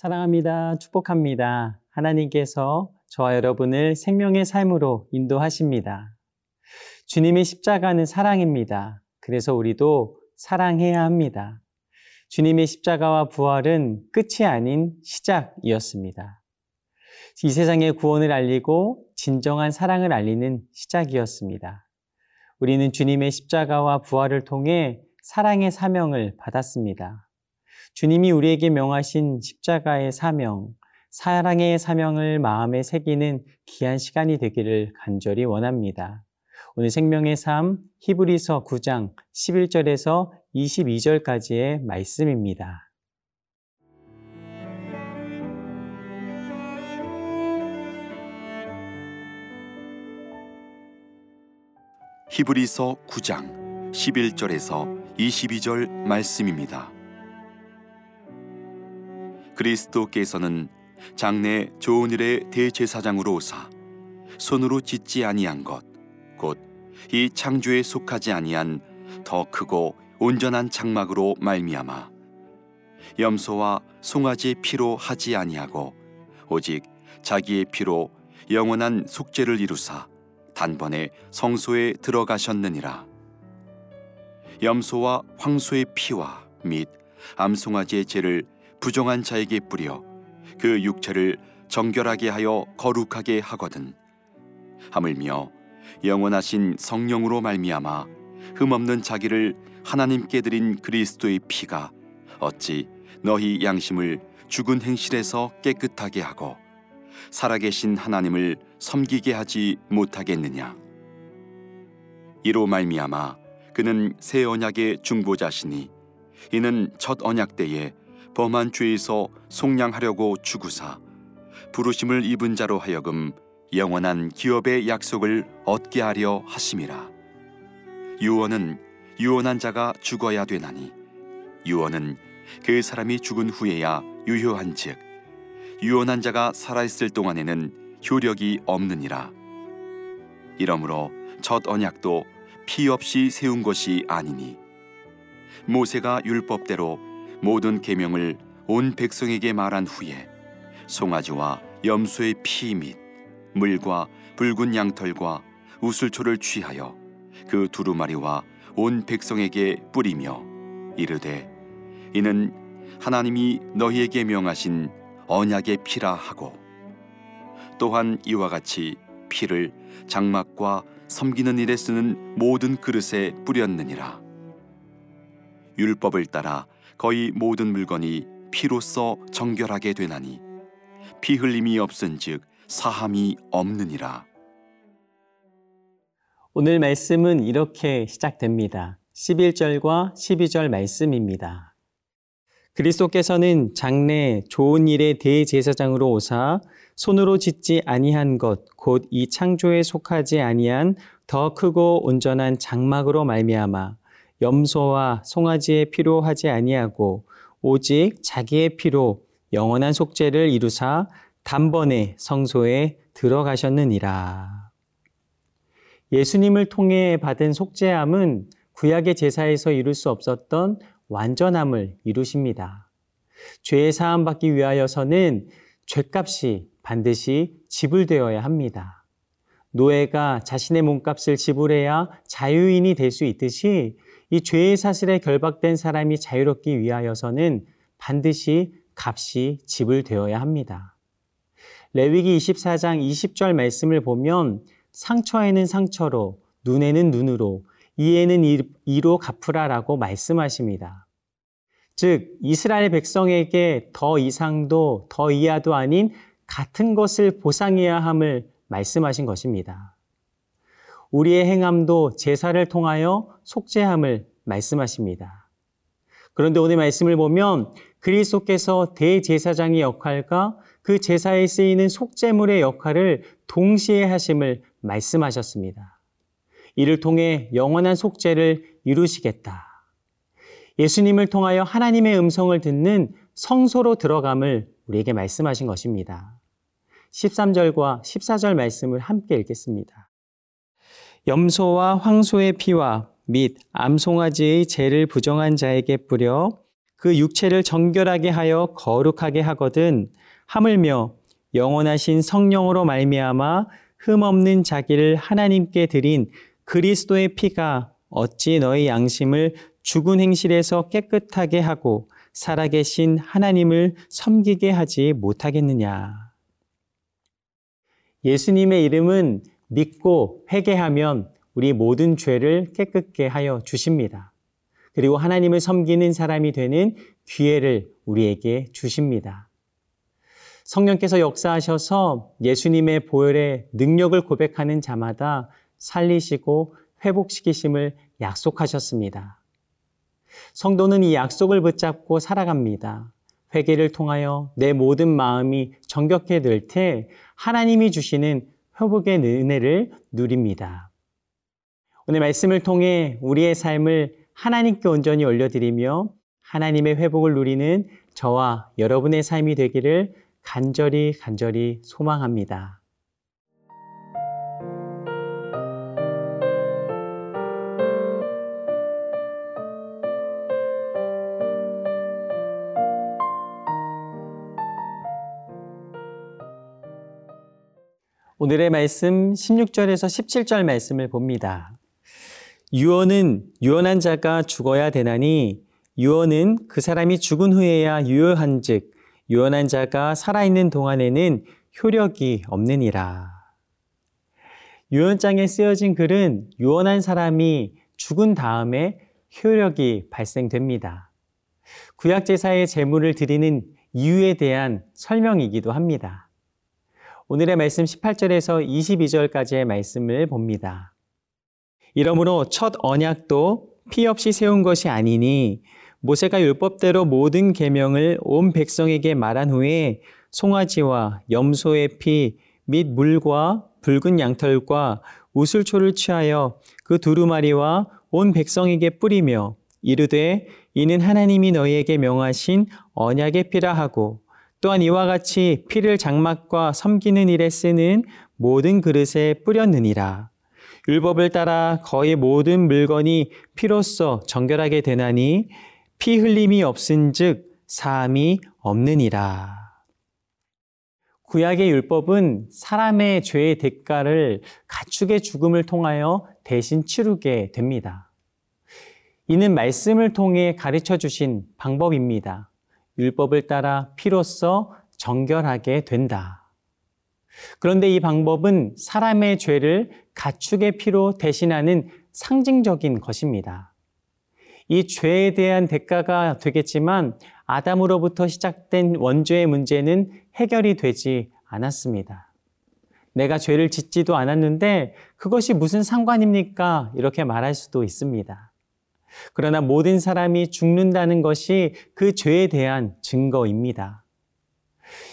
사랑합니다. 축복합니다. 하나님께서 저와 여러분을 생명의 삶으로 인도하십니다. 주님의 십자가는 사랑입니다. 그래서 우리도 사랑해야 합니다. 주님의 십자가와 부활은 끝이 아닌 시작이었습니다. 이 세상의 구원을 알리고 진정한 사랑을 알리는 시작이었습니다. 우리는 주님의 십자가와 부활을 통해 사랑의 사명을 받았습니다. 주님이 우리에게 명하신 십자가의 사명, 사랑의 사명을 마음에 새기는 귀한 시간이 되기를 간절히 원합니다. 오늘 생명의 삶 히브리서 9장 11절에서 22절까지의 말씀입니다. 히브리서 9장 11절에서 22절 말씀입니다. 그리스도께서는 장래 좋은 일의 대제사장으로 오사 손으로 짓지 아니한 것 곧 이 창조에 속하지 아니한 더 크고 온전한 장막으로 말미암아 염소와 송아지 피로 하지 아니하고 오직 자기의 피로 영원한 속죄를 이루사 단번에 성소에 들어가셨느니라. 염소와 황소의 피와 및 암송아지의 죄를 부정한 자에게 뿌려 그 육체를 정결하게 하여 거룩하게 하거든. 하물며 영원하신 성령으로 말미암아 흠없는 자기를 하나님께 드린 그리스도의 피가 어찌 너희 양심을 죽은 행실에서 깨끗하게 하고 살아계신 하나님을 섬기게 하지 못하겠느냐? 이로 말미암아 그는 새 언약의 중보자시니 이는 첫 언약 때에 범한 죄에서 속량하려고 주구사 부르심을 입은 자로 하여금 영원한 기업의 약속을 얻게 하려 하심이라. 유언은 유언한 자가 죽어야 되나니 유언은 그 사람이 죽은 후에야 유효한즉 유언한 자가 살아 있을 동안에는 효력이 없느니라. 이러므로 첫 언약도 피 없이 세운 것이 아니니 모세가 율법대로 모든 계명을 온 백성에게 말한 후에 송아지와 염소의 피 및 물과 붉은 양털과 우슬초를 취하여 그 두루마리와 온 백성에게 뿌리며 이르되 이는 하나님이 너희에게 명하신 언약의 피라 하고 또한 이와 같이 피를 장막과 섬기는 일에 쓰는 모든 그릇에 뿌렸느니라. 율법을 따라 거의 모든 물건이 피로써 정결하게 되나니 피 흘림이 없은즉 사함이 없느니라. 오늘 말씀은 이렇게 시작됩니다. 11절과 12절 말씀입니다. 그리스도께서는 장래 좋은 일의 대제사장으로 오사 손으로 짓지 아니한 것 곧 이 창조에 속하지 아니한 더 크고 온전한 장막으로 말미암아 염소와 송아지의 피로 하지 아니하고 오직 자기의 피로 영원한 속죄를 이루사 단번에 성소에 들어가셨느니라. 예수님을 통해 받은 속죄함은 구약의 제사에서 이룰 수 없었던 완전함을 이루십니다. 죄의 사함 받기 위하여서는 죄값이 반드시 지불되어야 합니다. 노예가 자신의 몸값을 지불해야 자유인이 될 수 있듯이 이 죄의 사슬에 결박된 사람이 자유롭기 위하여서는 반드시 값이 지불되어야 합니다. 레위기 24장 20절 말씀을 보면 상처에는 상처로 눈에는 눈으로 이에는 이로 갚으라라고 말씀하십니다. 즉 이스라엘 백성에게 더 이상도 더 이하도 아닌 같은 것을 보상해야 함을 말씀하신 것입니다. 우리의 행함도 제사를 통하여 속죄함을 말씀하십니다. 그런데 오늘 말씀을 보면 그리스도께서 대제사장의 역할과 그 제사에 쓰이는 속죄물의 역할을 동시에 하심을 말씀하셨습니다. 이를 통해 영원한 속죄를 이루시겠다. 예수님을 통하여 하나님의 음성을 듣는 성소로 들어감을 우리에게 말씀하신 것입니다. 13절과 14절 말씀을 함께 읽겠습니다. 염소와 황소의 피와 및 암송아지의 죄를 부정한 자에게 뿌려 그 육체를 정결하게 하여 거룩하게 하거든 하물며 영원하신 성령으로 말미암아 흠 없는 자기를 하나님께 드린 그리스도의 피가 어찌 너희 양심을 죽은 행실에서 깨끗하게 하고 살아계신 하나님을 섬기게 하지 못하겠느냐. 예수님의 이름은 믿고 회개하면 우리 모든 죄를 깨끗게 하여 주십니다. 그리고 하나님을 섬기는 사람이 되는 기회를 우리에게 주십니다. 성령께서 역사하셔서 예수님의 보혈의 능력을 고백하는 자마다 살리시고 회복시키심을 약속하셨습니다. 성도는 이 약속을 붙잡고 살아갑니다. 회개를 통하여 내 모든 마음이 정결케 될때 하나님이 주시는 회복의 은혜를 누립니다. 오늘 말씀을 통해 우리의 삶을 하나님께 온전히 올려드리며 하나님의 회복을 누리는 저와 여러분의 삶이 되기를 간절히 간절히 소망합니다. 오늘의 말씀 16절에서 17절 말씀을 봅니다. 유언은 유언한 자가 죽어야 되나니 유언은 그 사람이 죽은 후에야 유효한즉 유언한 자가 살아있는 동안에는 효력이 없느니라. 유언장에 쓰여진 글은 유언한 사람이 죽은 다음에 효력이 발생됩니다. 구약 제사의 제물을 드리는 이유에 대한 설명이기도 합니다. 오늘의 말씀 18절에서 22절까지의 말씀을 봅니다. 이러므로 첫 언약도 피 없이 세운 것이 아니니 모세가 율법대로 모든 계명을 온 백성에게 말한 후에 송아지와 염소의 피 및 물과 붉은 양털과 우슬초를 취하여 그 두루마리와 온 백성에게 뿌리며 이르되 이는 하나님이 너희에게 명하신 언약의 피라 하고 또한 이와 같이 피를 장막과 섬기는 일에 쓰는 모든 그릇에 뿌렸느니라. 율법을 따라 거의 모든 물건이 피로써 정결하게 되나니 피 흘림이 없은즉 사함이 없느니라. 구약의 율법은 사람의 죄의 대가를 가축의 죽음을 통하여 대신 치르게 됩니다. 이는 말씀을 통해 가르쳐 주신 방법입니다. 율법을 따라 피로써 정결하게 된다. 그런데 이 방법은 사람의 죄를 가축의 피로 대신하는 상징적인 것입니다. 이 죄에 대한 대가가 되겠지만 아담으로부터 시작된 원죄의 문제는 해결이 되지 않았습니다. 내가 죄를 짓지도 않았는데 그것이 무슨 상관입니까? 이렇게 말할 수도 있습니다. 그러나 모든 사람이 죽는다는 것이 그 죄에 대한 증거입니다.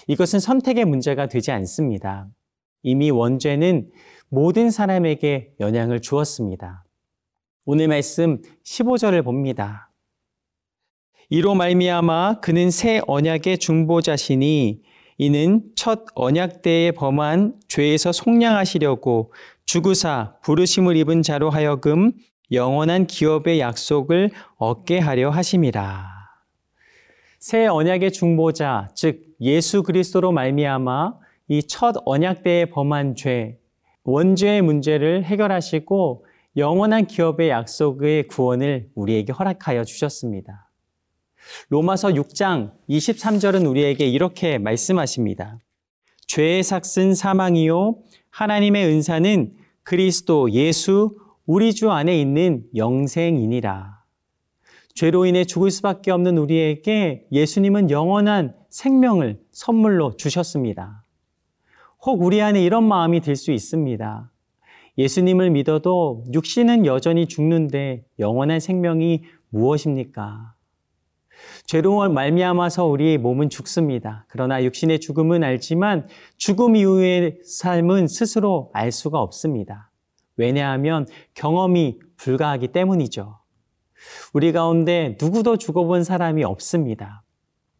이것은 선택의 문제가 되지 않습니다. 이미 원죄는 모든 사람에게 영향을 주었습니다. 오늘 말씀 15절을 봅니다. 이로 말미암아 그는 새 언약의 중보자시니 이는 첫 언약 때에 범한 죄에서 속량하시려고 주구사 부르심을 입은 자로 하여금 영원한 기업의 약속을 얻게 하려 하심이라. 새 언약의 중보자 즉 예수 그리스도로 말미암아 이 첫 언약 때에 범한 죄 원죄의 문제를 해결하시고 영원한 기업의 약속의 구원을 우리에게 허락하여 주셨습니다. 로마서 6장 23절은 우리에게 이렇게 말씀하십니다. 죄의 삭슨 사망이요 하나님의 은사는 그리스도 예수 우리 주 안에 있는 영생이니라. 죄로 인해 죽을 수밖에 없는 우리에게 예수님은 영원한 생명을 선물로 주셨습니다. 혹 우리 안에 이런 마음이 들 수 있습니다. 예수님을 믿어도 육신은 여전히 죽는데 영원한 생명이 무엇입니까? 죄로 말미암아서 우리의 몸은 죽습니다. 그러나 육신의 죽음은 알지만 죽음 이후의 삶은 스스로 알 수가 없습니다. 왜냐하면 경험이 불가하기 때문이죠. 우리 가운데 누구도 죽어본 사람이 없습니다.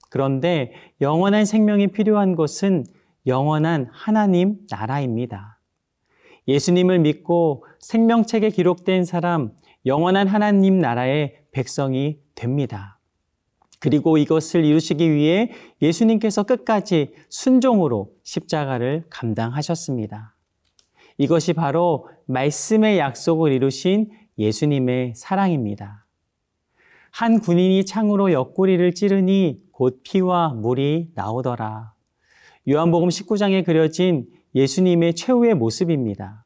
그런데 영원한 생명이 필요한 것은 영원한 하나님 나라입니다. 예수님을 믿고 생명책에 기록된 사람, 영원한 하나님 나라의 백성이 됩니다. 그리고 이것을 이루시기 위해 예수님께서 끝까지 순종으로 십자가를 감당하셨습니다. 이것이 바로 말씀의 약속을 이루신 예수님의 사랑입니다. 한 군인이 창으로 옆구리를 찌르니 곧 피와 물이 나오더라. 요한복음 19장에 그려진 예수님의 최후의 모습입니다.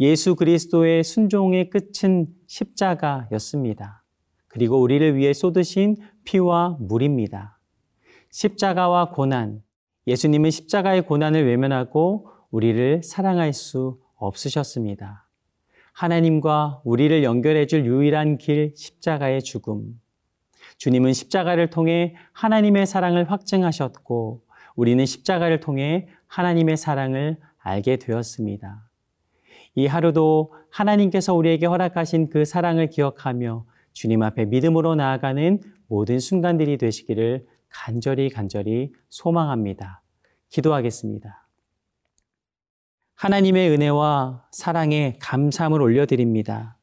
예수 그리스도의 순종의 끝은 십자가였습니다. 그리고 우리를 위해 쏟으신 피와 물입니다. 십자가와 고난, 예수님은 십자가의 고난을 외면하고 우리를 사랑할 수 없으셨습니다. 하나님과 우리를 연결해 줄 유일한 길 십자가의 죽음. 주님은 십자가를 통해 하나님의 사랑을 확증하셨고 우리는 십자가를 통해 하나님의 사랑을 알게 되었습니다. 이 하루도 하나님께서 우리에게 허락하신 그 사랑을 기억하며 주님 앞에 믿음으로 나아가는 모든 순간들이 되시기를 간절히 간절히 소망합니다. 기도하겠습니다. 하나님의 은혜와 사랑에 감사함을 올려드립니다.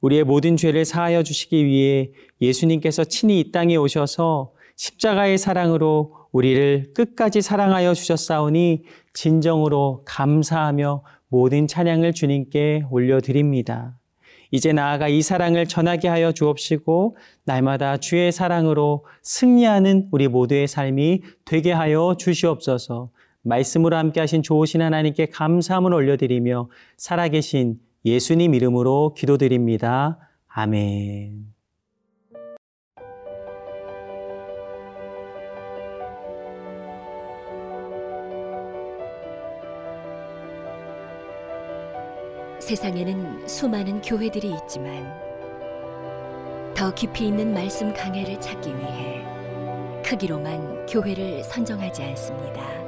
우리의 모든 죄를 사하여 주시기 위해 예수님께서 친히 이 땅에 오셔서 십자가의 사랑으로 우리를 끝까지 사랑하여 주셨사오니 진정으로 감사하며 모든 찬양을 주님께 올려드립니다. 이제 나아가 이 사랑을 전하게 하여 주옵시고 날마다 주의 사랑으로 승리하는 우리 모두의 삶이 되게 하여 주시옵소서. 말씀으로 함께 하신 좋으신 하나님께 감사함을 올려드리며 살아계신 예수님 이름으로 기도드립니다. 아멘. 세상에는 수많은 교회들이 있지만 더 깊이 있는 말씀 강해를 찾기 위해 크기로만 교회를 선정하지 않습니다.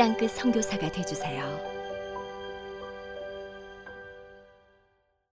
땅끝 선교사가 되주세요.